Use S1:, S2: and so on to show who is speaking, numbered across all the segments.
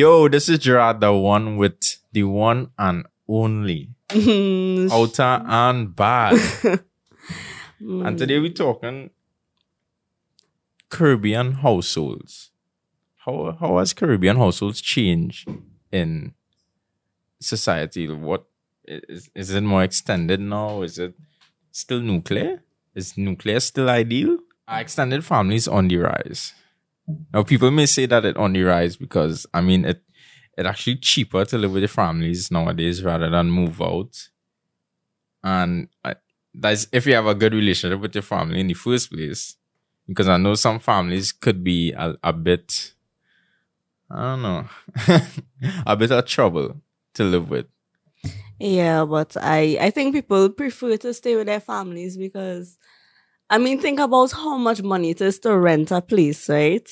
S1: Yo, this is Gerrard, the one with the one and only outer and bad. and today we're talking Caribbean households. How how has Caribbean households changed in society? What is is it more extended now? Is it still nuclear? Is nuclear still ideal? Are extended families on the rise? Now people may say that it on the rise because I mean it it actually cheaper to live with the families nowadays rather than move out. And I, that's if you have a good relationship with your family in the first place. Because I know some families could be a, a bit, I don't know, a bit of trouble to live with.
S2: Yeah, but I I think people prefer to stay with their families because I mean think about how much money it is to rent a place, right?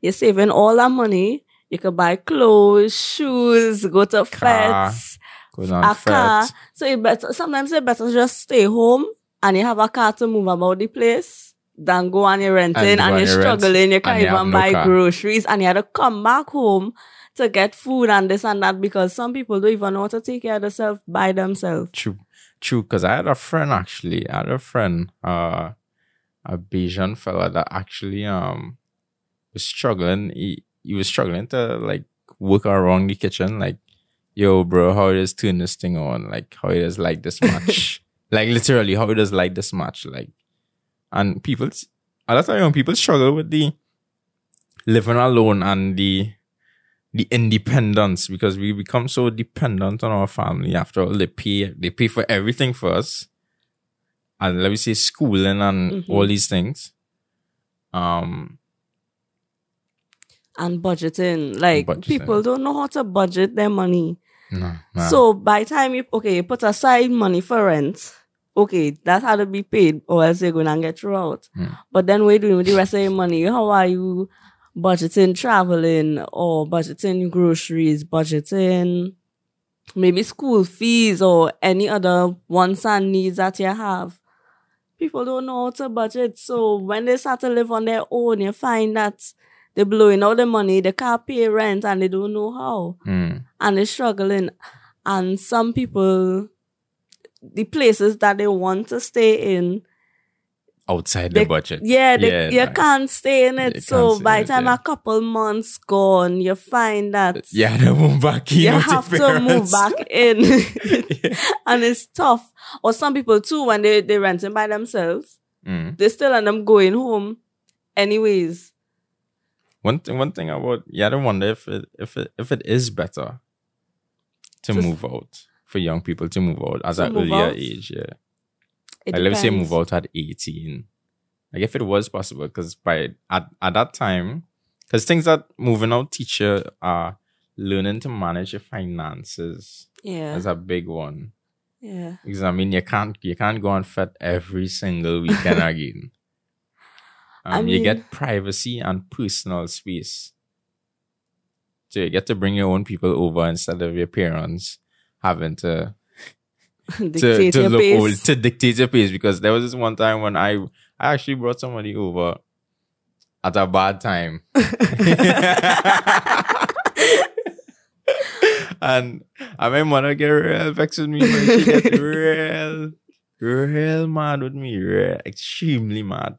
S2: You're saving all that money. You can buy clothes, shoes, go to
S1: Car, fetes,
S2: a car. So you better sometimes it's better just stay home and you have a car to move about the place than go and you're renting
S1: And
S2: and,
S1: and
S2: you're
S1: you rent,
S2: struggling. You can't
S1: have
S2: even buy groceries and you had to come back home to get food and this and that because some people don't even know how to take care of themselves by themselves.
S1: True, true. Because I had a friend actually. I had a friend, uh, a Bajan fella that actually um was struggling. He he was struggling to like work around the kitchen. Like, yo, bro, how it is turn this thing on? Like, how it is like this much? like literally, how it is like this much? Like, and people, a lot of young people struggle with the living alone and the the independence because we become so dependent on our family. After all, they pay they pay for everything for us, and let me say schooling and
S2: Mhm.
S1: all these things. Um,
S2: And budgeting. Like
S1: Budgeting.
S2: people don't know how to budget their money.
S1: no, nah.
S2: So by time you okay, you put aside money for rent. Okay, that had to be paid or else you're gonna get through out.
S1: Mm.
S2: But then what you doing with the rest of your money? How are you budgeting traveling or budgeting groceries, budgeting maybe school fees or any other wants and needs that you have? People don't know how to budget. So when they start to live on their own, you find that they're blowing all the money, they can't pay rent and they don't know how
S1: Mm.
S2: and they're struggling. And some people, the places that they want to stay in,
S1: outside
S2: they,
S1: the budget.
S2: yeah, they,
S1: Yeah,
S2: you
S1: nah.
S2: can't stay in it. So by the
S1: it,
S2: time
S1: yeah.
S2: a couple months gone, you find that
S1: Yeah, they move back in.
S2: you have to move back in, and it's tough. Or some people too, when they they renting by themselves,
S1: Mm.
S2: they still end up going home, anyways.
S1: One thing, one thing about yeah, I wonder if it if it if it is better to
S2: Just-
S1: move out for young people to move out as
S2: To
S1: an earlier
S2: out?
S1: age. Yeah.
S2: It
S1: like, let's say move out at 18 like if it was possible because by at, at that time because things that moving out teach you are learning to manage your finances
S2: Yeah,
S1: is a big one.
S2: Yeah.
S1: because i mean you can't you can't go on fete every single weekend again. Um,
S2: I
S1: you get privacy and personal space. So you get to bring your own people over instead of your parents having to to,
S2: Dictate
S1: to
S2: your
S1: look
S2: pace.
S1: old, to dictate your pace because there was this one time when I I actually brought somebody over at a bad time. and I made mother get real vexed with me when she get real real mad with me, real extremely mad.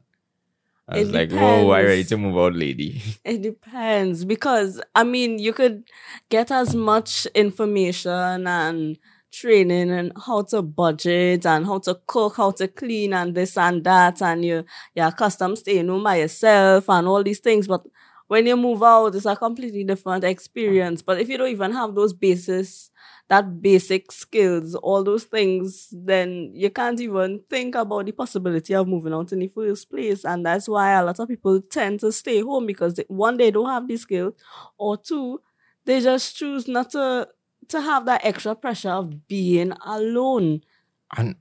S1: I
S2: It
S1: was like, whoa, I ready
S2: depends.
S1: to move out, lady.
S2: It depends because I mean you could get as much information and training and how to budget and how to cook, how to clean and this and that and you you're accustomed staying home by yourself and all these things. But when you move out, it's a completely different experience. But if you don't even have those basis, that basic skills, all those things, then you can't even think about the possibility of moving out in the first place. And that's why a lot of people tend to stay home because they, one, they don't have the skill, or two, they just choose not to to have that extra pressure of being alone.
S1: And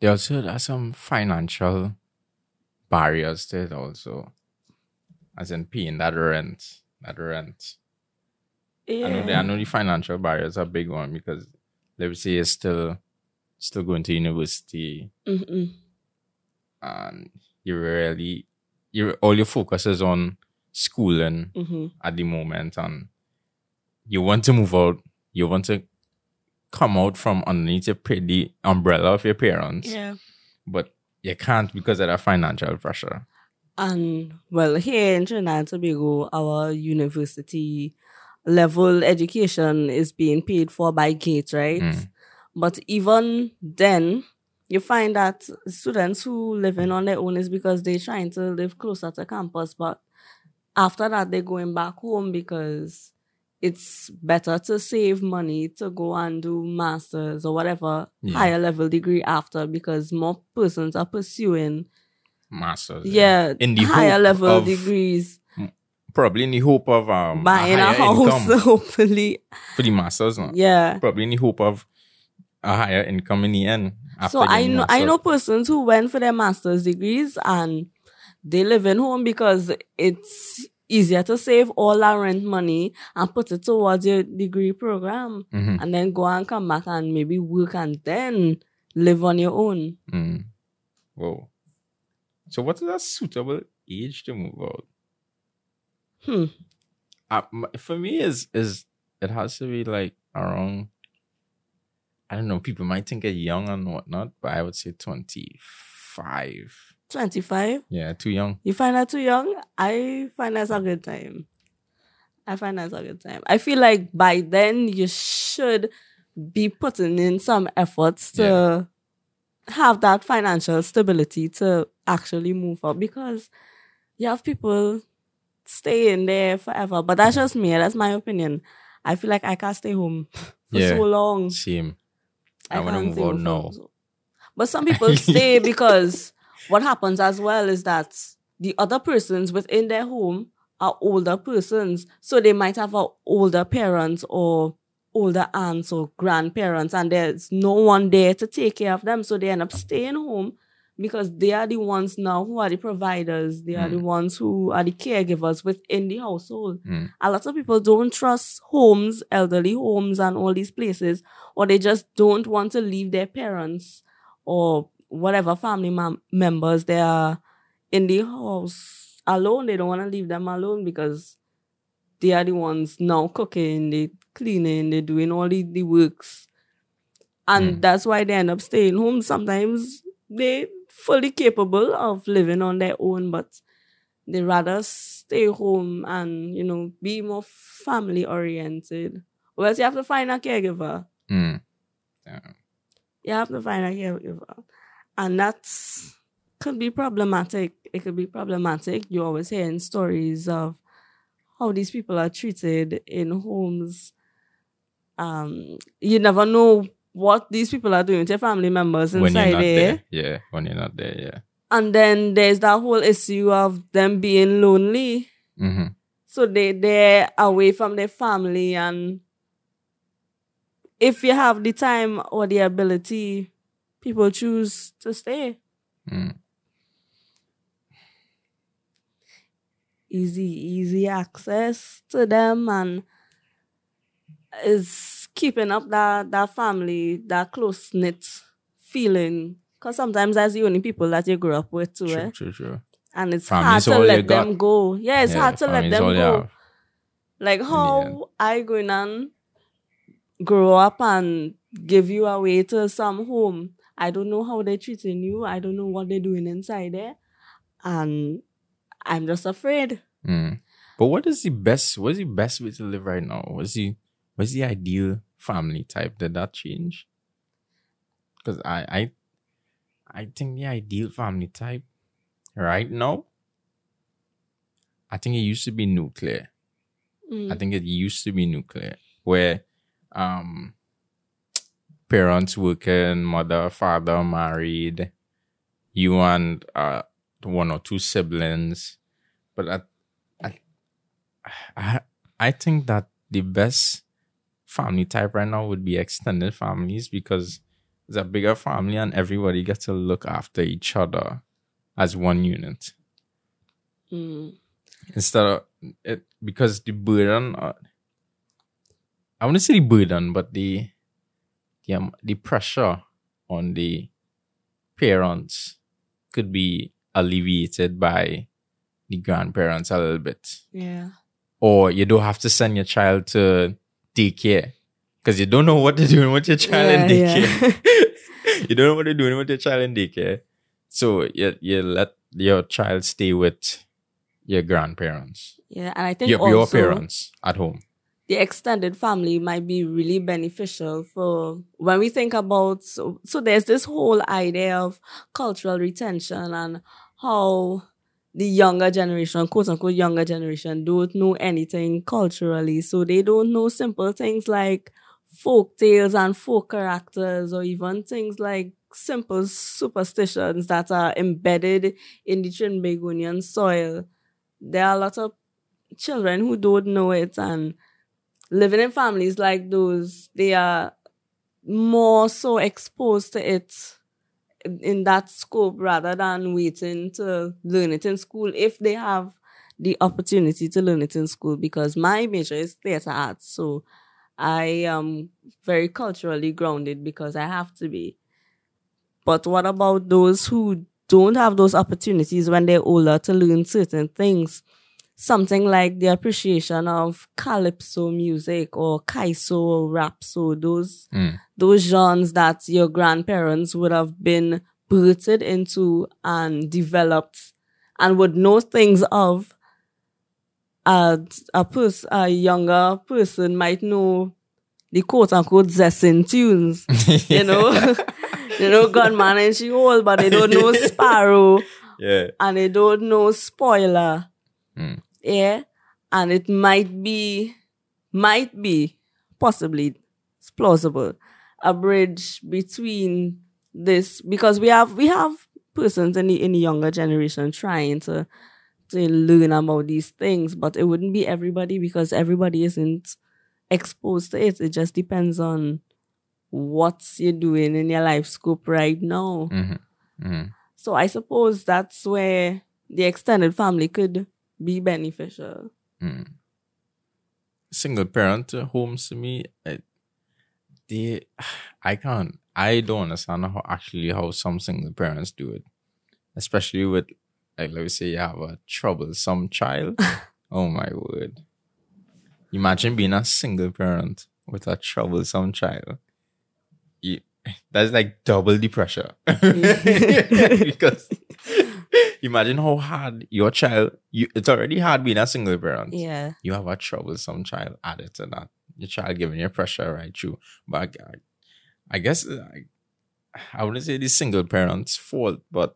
S1: there also are some financial barriers to it also. As in paying that rent. That rent. Yeah. I know, the, I know the financial barriers are a big one because let me say you're still still going to university
S2: Mm-mm.
S1: and you really you all your focus is on schooling
S2: hmm
S1: at the moment and you want to move out, you want to come out from underneath your, the umbrella of your parents,
S2: Yeah.
S1: but you can't because of that financial pressure.
S2: And well, here in Trinidad and Tobago, our university level education is being paid for by Gates, right?
S1: Mm.
S2: But even then, you find that students who living on their own is because they're trying to live closer to campus. But after that, they're going back home because it's better to save money to go and do masters or whatever
S1: Yeah.
S2: higher level degree after because more persons are pursuing
S1: Masters.
S2: yeah,
S1: In the
S2: higher level
S1: of
S2: degrees,
S1: Probably in the hope of um,
S2: buying a
S1: higher
S2: house, hopefully.
S1: for the masters. No?
S2: Yeah.
S1: Probably in the hope of a higher income in the end.
S2: So I know I know persons who went for their master's degrees and they live in home because it's easier to save all that rent money and put it towards your degree program
S1: Mhm.
S2: and then go and come back and maybe work and then live on your own.
S1: Mm. Whoa. So what is a suitable age to move out?
S2: Hmm.
S1: Uh, for me is is it has to be like around I don't know, people might think it young and whatnot, but I would say twenty five.
S2: 25.
S1: Yeah, too young.
S2: You find that too young? I find that's a good time. I find that's a good time. I feel like by then you should be putting in some efforts to have that financial stability to actually move up because you have people staying there forever. But that's just me. That's my opinion. I feel like I can't stay home for
S1: Yeah.
S2: so long.
S1: Same. I wanna move
S2: stay
S1: out now.
S2: so- But some people stay because what happens as well is that the other persons within their home are older persons. So they might have a older parents or older aunts or grandparents and there's no one there to take care of them. So they end up staying home because they are the ones now who are the providers. They are the ones who are the caregivers within the household.
S1: Mm.
S2: A lot of people don't trust homes, elderly homes and all these places, or they just don't want to leave their parents or whatever family mem- members they are in the house alone. They don't want to leave them alone because they are the ones now cooking, they cleaning, they doing all the, the works. And
S1: Mm.
S2: that's why they end up staying home. Sometimes they fully capable of living on their own, but they rather stay home and, you know, be more family oriented. Or else you have to find a caregiver.
S1: Mm.
S2: You have to find a caregiver. And that's could be problematic. It could be problematic. You're always hearing stories of how these people are treated in homes. Um, you never know what these people are doing to family members
S1: When you're
S2: inside
S1: not
S2: there.
S1: there. Yeah, when you're not there, yeah.
S2: And then there's that whole issue of them being lonely.
S1: Mm-hmm.
S2: So they they're away from their family and if you have the time or the ability, people choose to stay.
S1: Mm.
S2: Easy, easy access to them and is keeping up that that family, that close knit feeling. Cause sometimes that's the only people that you grew up with too,
S1: True,
S2: eh?
S1: true, true.
S2: And it's
S1: Family's
S2: hard to let them
S1: got.
S2: go. Yeah, it's
S1: Yeah,
S2: hard to let them go. Like how I going and grow up and give you away to some home. I don't know how they're treating you. I don't know what they're doing inside there. And I'm just afraid.
S1: Mm. But what is the best? What is the best way to live right now? What's the what's the ideal family type? Did that change? Because I I I think the ideal family type right now. I think it used to be nuclear.
S2: Mm.
S1: I think it used to be nuclear, where um parents working, mother, father married, you and uh one or two siblings. But I I I, think that the best family type right now would be extended families because it's a bigger family and everybody gets to look after each other as one unit
S2: Mm.
S1: instead of it because the burden uh, I want to say the burden but the the, um, the pressure on the parents could be alleviated by the grandparents a little bit
S2: Yeah.
S1: or you don't have to send your child to daycare because you don't know what they're doing with your child in
S2: Yeah,
S1: daycare. you don't know what they're doing with your child in daycare. So you, you let your child stay with your grandparents,
S2: Yeah, and I think
S1: your,
S2: also
S1: your parents at home.
S2: The extended family might be really beneficial for when we think about so, so there's this whole idea of cultural retention and how the younger generation, quote unquote younger generation, don't know anything culturally. So they don't know simple things like folk tales and folk characters or even things like simple superstitions that are embedded in the Trinbagonian soil. There are a lot of children who don't know it and living in families like those, they are more so exposed to it in- that scope rather than waiting to learn it in school if they have the opportunity to learn it in school because my major is theater arts. So i am very culturally grounded because i have to be. But what about those who don't have those opportunities when they're older to learn certain things something like the appreciation of calypso music or kaiso or rapso those
S1: Mm.
S2: those genres that your grandparents would have been birthed into and developed and would know things of uh, a pers- a younger person might know the quote unquote zessin tunes you know you know gunman and she old but they don't know sparrow
S1: yeah.
S2: and they don't know spoiler.
S1: Mm.
S2: Yeah. And it might be, might be, possibly, it's plausible, a bridge between this because we have we have persons in the in the younger generation trying to to learn about these things, but it wouldn't be everybody because everybody isn't exposed to it. It just depends on what you're doing in your life scope right now.
S1: Mhm. Mhm.
S2: So I suppose that's where the extended family could be beneficial.
S1: Mm. Single parent homes to me, I, they, I can't, I don't understand how actually how some single parents do it, especially with, like, let me say you have a troublesome child. oh my word! Imagine being a single parent with a troublesome child. You, that's like double the pressure because imagine how hard your child you it's already hard being a single parent
S2: Yeah.
S1: you have a troublesome child added to that your child giving you pressure right through but i, I guess I, I wouldn't say the single parents fault but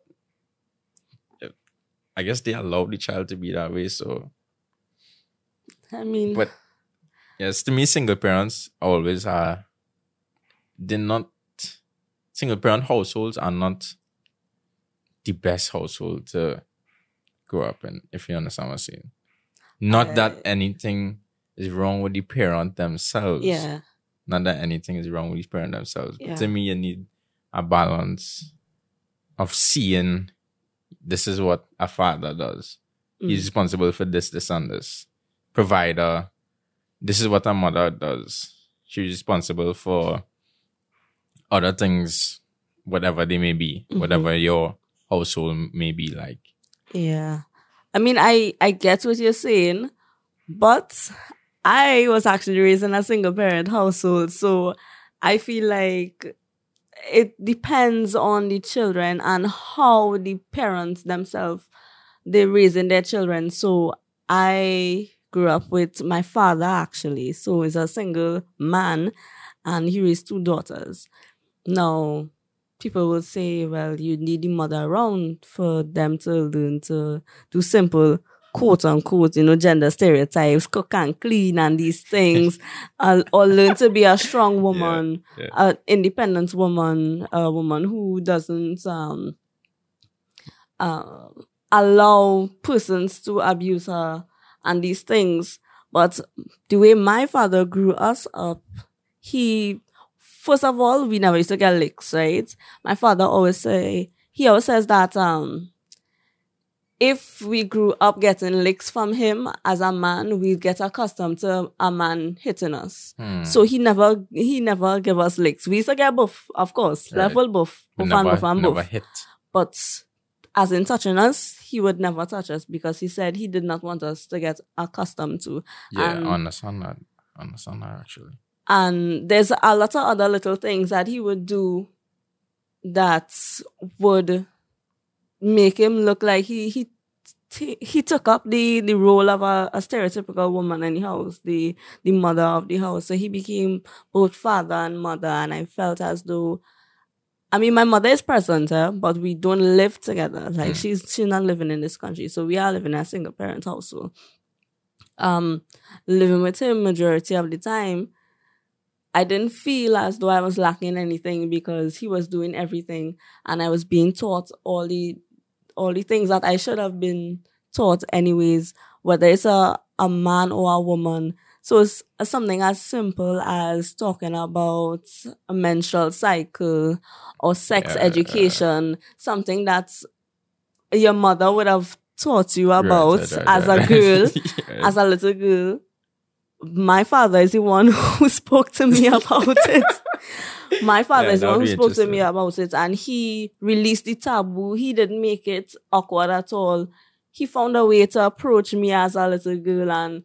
S1: i guess they allow the child to be that way so
S2: I mean,
S1: but yes, to me, single parents always are. They're not single parent households are not the best household to grow up in. If you understand what I'm saying, not that anything is wrong with the parent themselves.
S2: yeah.
S1: Not that anything is wrong with the parent themselves.
S2: Yeah.
S1: To me, you need a balance of seeing this is what a father does. He's
S2: Mm.
S1: responsible for this, this, and this. Provider. This is what a mother does. She's responsible for other things, whatever they may be,
S2: Mhm.
S1: whatever your household may be like.
S2: Yeah. I mean, I, I get what you're saying, but I was actually raised in a single parent household. So I feel like it depends on the children and how the parents themselves they're raising their children. So I grew up with my father actually. So he's a single man and he raised two daughters. Now people will say, well, you need the mother around for them to learn to do simple quote unquote, you know, gender stereotypes, cook and clean and these things, uh, or learn to be a strong woman,
S1: yeah.
S2: an independent woman, a woman who doesn't um uh, allow persons to abuse her and these things. But the way my father grew us up, he first of all, we never used to get licks, right? My father always say he always says that um if we grew up getting licks from him as a man, we get accustomed to a man hitting us.
S1: Hmm.
S2: So he never he never give us licks. We used to get buff, of course,
S1: Right.
S2: level buff,
S1: We
S2: buff and
S1: never,
S2: buff and
S1: never hit.
S2: But as in touching us, he would never touch us because he said he did not want us to get accustomed to.
S1: Yeah,
S2: And-
S1: I understand that. I understand that actually.
S2: And there's a lot of other little things that he would do that would make him look like he he t- he took up the the role of a, a stereotypical woman in the house, the the mother of the house. So he became both father and mother, and I felt as though. I mean, my mother is present, eh, but we don't live together. Like
S1: Mm.
S2: she's she's not living in this country, so we are living in a single parent household. Um, living with him majority of the time, I didn't feel as though I was lacking anything because he was doing everything and I was being taught all the all the things that I should have been taught anyways, whether it's a, a man or a woman. So it's something as simple as talking about a menstrual cycle or sex
S1: Yeah.
S2: education, something that your mother would have taught you about
S1: Right, right,
S2: as
S1: right,
S2: a girl as a little girl, my father is the one who spoke to me about it. My father
S1: Yeah,
S2: is the one who spoke to me about it, and he released the taboo. He didn't make it awkward at all. He found a way to approach me as a little girl and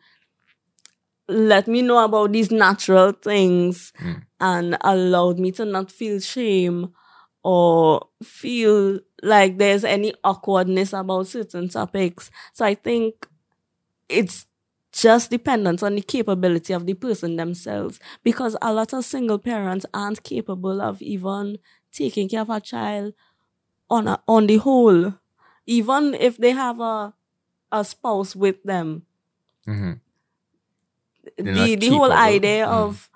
S2: let me know about these natural things
S1: Mm.
S2: and allowed me to not feel shame or feel like there's any awkwardness about certain topics. So I think it's just dependent on the capability of the person themselves. Because a lot of single parents aren't capable of even taking care of a child on a, on the whole. Even if they have a a spouse with them.
S1: Mhm.
S2: The the whole idea
S1: Mm.
S2: of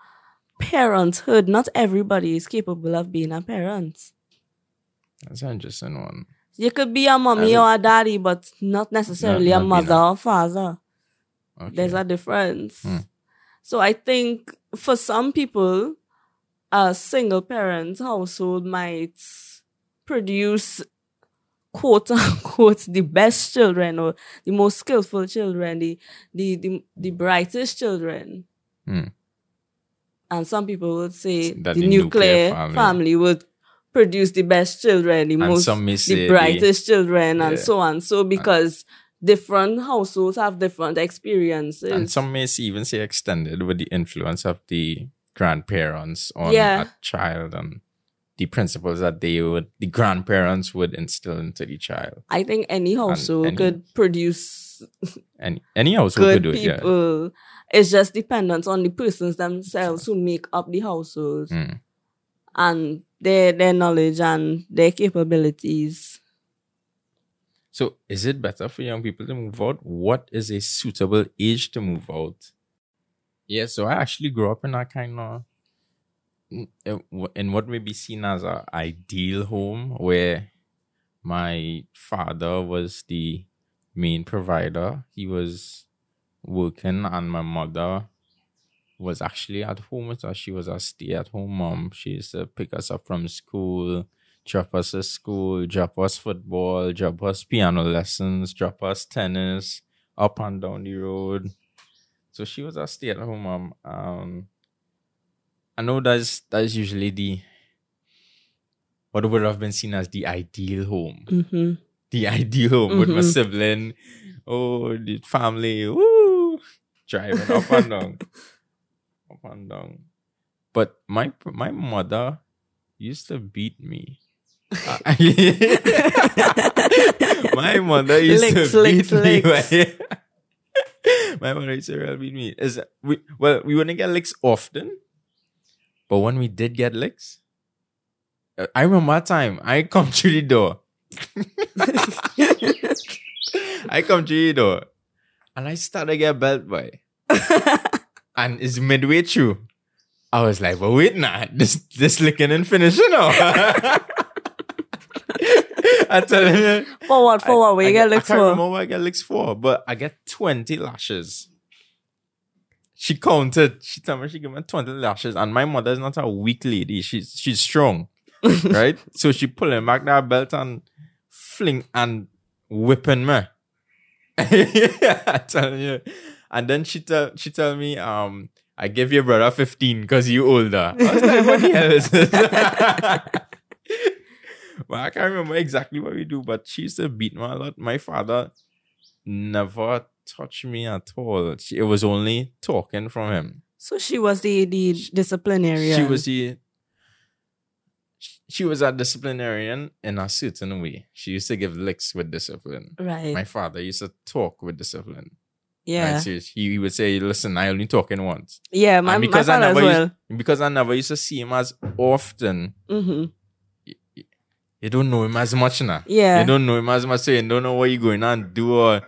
S2: parenthood not everybody is capable of being a parent.
S1: That's an interesting one.
S2: you could be a mommy
S1: I
S2: or a daddy but not necessarily
S1: not
S2: a mother
S1: a-
S2: or father
S1: Okay.
S2: There's a difference.
S1: Hmm.
S2: So I think for some people, a single parent household might produce quote unquote the best children or the most skillful children, the the the, the brightest children.
S1: Hmm.
S2: And some people would say
S1: That
S2: the,
S1: the
S2: nuclear,
S1: nuclear
S2: family.
S1: family.
S2: would produce the best children, the
S1: and
S2: most the brightest children and
S1: Yeah.
S2: so on. So because different households have different experiences.
S1: and some may even say extended with the influence of the grandparents on
S2: Yeah.
S1: a child and the principles that they would the grandparents would instill into the child.
S2: I think any household
S1: any-
S2: could produce
S1: And any household could do it, yeah.
S2: It's just dependent on the persons themselves who make up the households
S1: Mm.
S2: and their their knowledge and their capabilities.
S1: So is it better for young people to move out? What is a suitable age to move out? Yeah, so I actually grew up in that kind of mm, eh, in in what may be seen as an ideal home where my father was the main provider. He was working and my mother was actually at home with us. She was a stay at home mom. She used to pick us up from school, drop us at school, drop us football, drop us piano lessons, drop us tennis, up and down the road. So she was a stay at home mom. Um, I know that's that's usually the what would have been seen as the ideal home.
S2: hmm
S1: The ideal home with my
S2: Mhm.
S1: sibling. Oh, the family. Woo! Driving up and down. Up and down. But my my mother used to beat me. my mother used
S2: Licks,
S1: to beat
S2: licks,
S1: me. my mother used to really beat me. Is we well we wouldn't get licks often, but when we did get licks, uh, I remember that time I come through the door. I come through the door, and I start to get belt by, and it's midway through. I was like, but wait nah, this this licking and finishing now. I tell you.
S2: forward, forward, where you get
S1: I,
S2: looked
S1: I can't
S2: for.
S1: remember what I get licks for, but I get 20 lashes. She counted. She told me she gave me 20 lashes. And my mother is not a weak lady. She's she's strong. right? So she pulling back that belt and fling and whipping me. I tell you. And then she tell she tell me, um, I give your brother 15 because you older. I was like, what the hell is this? Well, I can't remember exactly what we do, but she used to beat me a lot. My father never touched me at all. She- It was only talking from him.
S2: So she was the the disciplinarian.
S1: She was the she was a disciplinarian in a certain way. She used to give licks with discipline.
S2: right.
S1: My father used to talk with discipline.
S2: yeah.
S1: Right? So he, would say, "Listen, I only talk in once."
S2: Yeah, my,
S1: and
S2: my
S1: because I
S2: father as
S1: never
S2: well.
S1: used, because I never used to see him as often,
S2: hmm
S1: you don't know him as much now.
S2: Yeah.
S1: You don't know him as much, so you don't know what you're going on do or,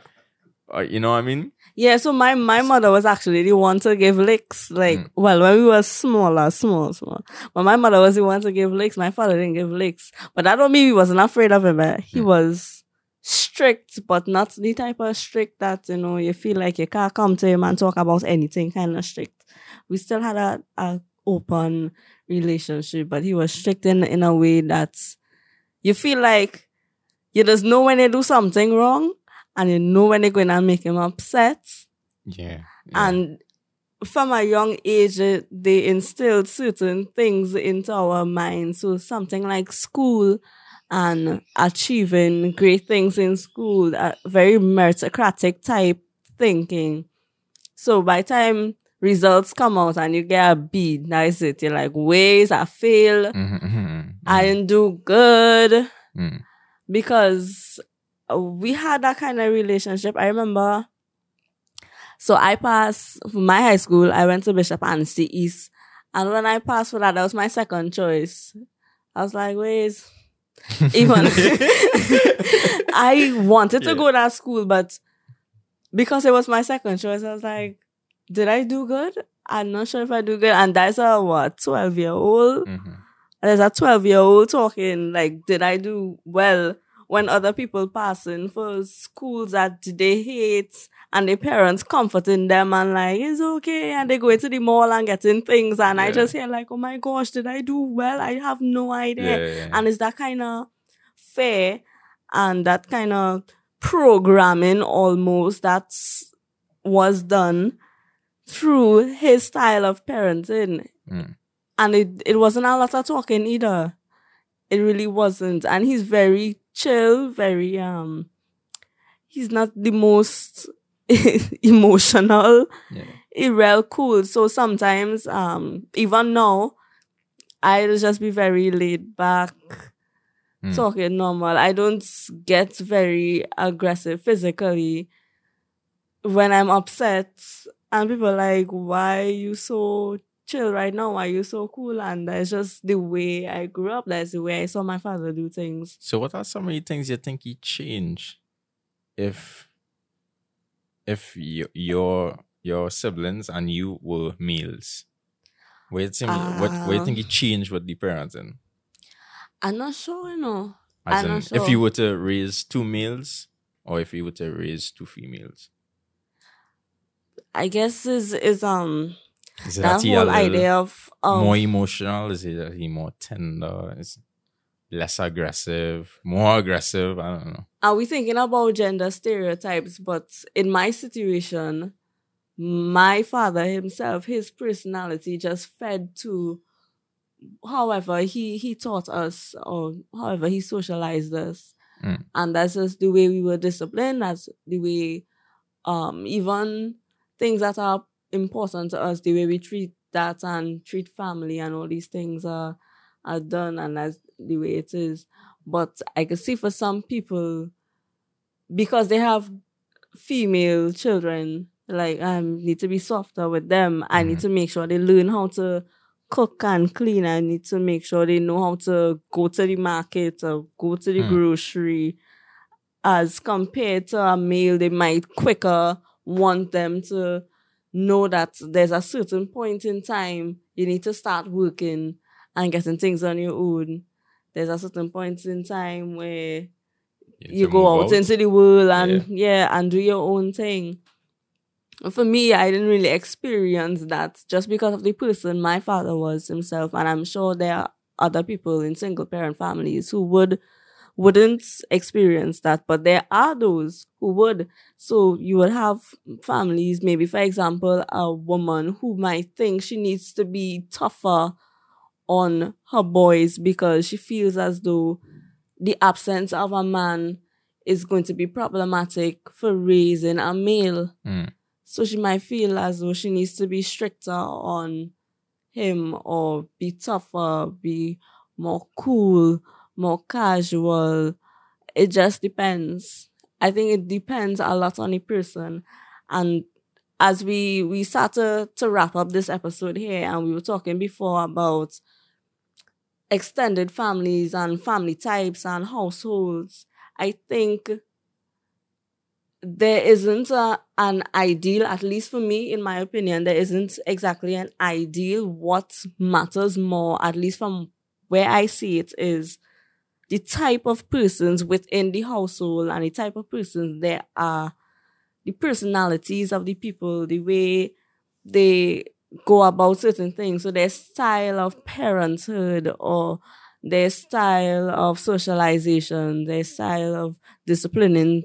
S1: or you know what I mean?
S2: Yeah, so my, my mother was actually the one to give licks. Like,
S1: Mm.
S2: well, when we were smaller, small, small. But my mother was the one to give licks. My father didn't give licks. But that don't mean he wasn't afraid of him. eh. He
S1: Mm.
S2: was strict, but not the type of strict that, you know, you feel like you can't come to him and talk about anything kind of strict. We still had a, a open relationship, but he was strict in, in a way that you feel like you just know when they do something wrong and you know when they're going to make him upset.
S1: Yeah.
S2: And from a young age, eh, they instilled certain things into our minds. So something like school and achieving great things in school, a very meritocratic type thinking. So by time results come out and you get a B, that is it. You're like, ways I fail.
S1: Mhm, mhm, mhm.
S2: I didn't do good
S1: Mm.
S2: because we had that kind of relationship. I remember. So I passed for my high school. I went to Bishop Anstey East, and when I passed for that, that was my second choice. I was like, wait, even I wanted to
S1: Yeah.
S2: go to that school, but because it was my second choice, I was like, did I do good? I'm not sure if I do good. And that's a what, 12 year old?
S1: Mhm.
S2: there's a 12 year old talking like did i do well when other people passing for schools that they hate and their parents comforting them and like it's okay and they go into the mall and getting things and i just hear like oh my gosh did i do well i have no idea
S1: Yeah, yeah, yeah.
S2: and it's that kind of fear and that kind of programming almost that was done through his style of parenting
S1: Mm.
S2: And it, it wasn't a lot of talking either. It really wasn't. And he's very chill, very um he's not the most emotional.
S1: Yeah.
S2: He's real cool. So sometimes um even now I'll just be very laid back,
S1: Mm.
S2: talking normal. I don't get very aggressive physically when I'm upset and people are like, why are you so chill right now? Why are you so cool? And that's just the way I grew up. That's the way I saw my father do things.
S1: So, what are some of the things you think he changed if if you, your your siblings and you were males? What you think, what, what you think he changed with the parenting?
S2: I'm not sure, you know.
S1: As
S2: I'm
S1: in,
S2: not
S1: if you were to raise two males or if you were to raise two females.
S2: I guess is is um that whole idea of, of
S1: more emotional? Is it that he more tender? Is less aggressive? More aggressive? I don't know.
S2: are we thinking about gender stereotypes? But in my situation, my father himself, his personality just fed to however he he taught us or however he socialized us.
S1: Mm.
S2: And that's just the way we were disciplined, that's the way um even things that are important to us, the way we treat that and treat family and all these things are are done and that's the way it is. But I can see for some people because they have female children, like I need to be softer with them. I need
S1: Mhm.
S2: to make sure they learn how to cook and clean. I need to make sure they know how to go to the market or go to the
S1: Hmm.
S2: grocery. As compared to a male, they might quicker want them to know that there's a certain point in time you need to start working and getting things on your own. There's a certain point in time where you
S1: to
S2: go
S1: move
S2: out, into the world and
S1: Yeah.
S2: yeah. and do your own thing. For me, I didn't really experience that just because of the person my father was himself, and I'm sure there are other people in single parent families who would wouldn't experience that, but there are those who would. So you would have families, maybe for example, a woman who might think she needs to be tougher on her boys because she feels as though the absence of a man is going to be problematic for raising a male.
S1: Mm.
S2: So she might feel as though she needs to be stricter on him or be tougher, be more cool, more casual. It just depends. I think it depends a lot on the person. And as we we start to, to wrap up this episode here and we were talking before about extended families and family types and households, I think there isn't a, an ideal, at least for me, in my opinion, there isn't exactly an ideal. What matters more, at least from where I see it, is the type of persons within the household and the type of persons there are, the personalities of the people, the way they go about certain things. So their style of parenthood or their style of socialization, their style of disciplining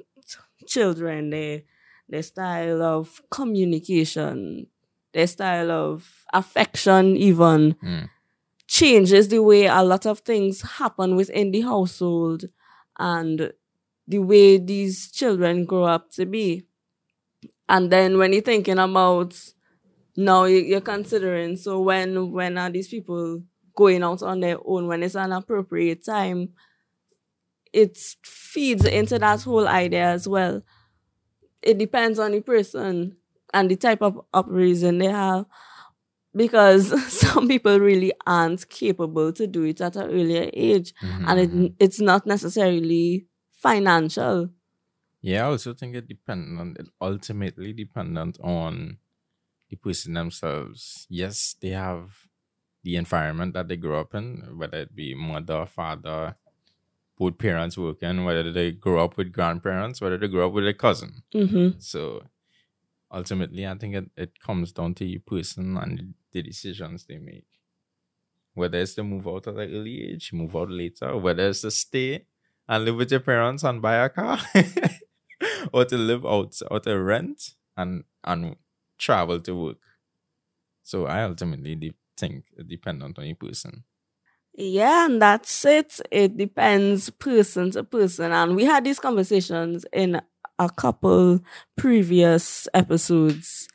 S2: children, their their style of communication, their style of affection even
S1: Mm.
S2: Changes the way a lot of things happen within the household and the way these children grow up to be. And then when you're thinking about now you- you're considering so when when are these people going out on their own? When it's an appropriate time? It feeds into that whole idea as well. It depends on the person and the type of upbringing they have because some people really aren't capable to do it at an earlier age
S1: Mhm,
S2: and it, it's not necessarily financial
S1: Yeah, I also think it dependent it ultimately dependent on the person themselves. Yes, they have the environment that they grew up in, whether it be mother, father, both parents working, whether they grew up with grandparents, whether they grew up with a cousin.
S2: hmm
S1: So ultimately I think it, it comes down to your person and the decisions they make. Whether it's to move out at an early age, move out later, whether it's to stay and live with your parents and buy a car. or to live out or to rent and and travel to work. So I ultimately de- think it dependent on your person.
S2: Yeah, and that's it. It depends person to person. And we had these conversations in a couple previous episodes.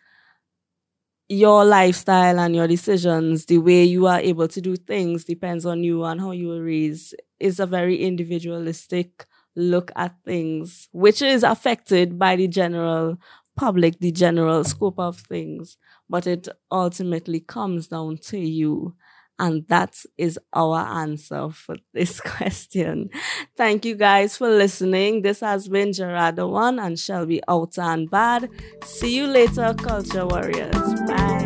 S2: Your lifestyle and your decisions, the way you are able to do things depends on you and how you were raised. It's a very individualistic look at things, which is affected by the general public, the general scope of things. But it ultimately comes down to you. And that is our answer for this question. Thank you guys for listening. This has been Gerardo One and Shelby Out and Bad. See you later, Culture Warriors. Bye.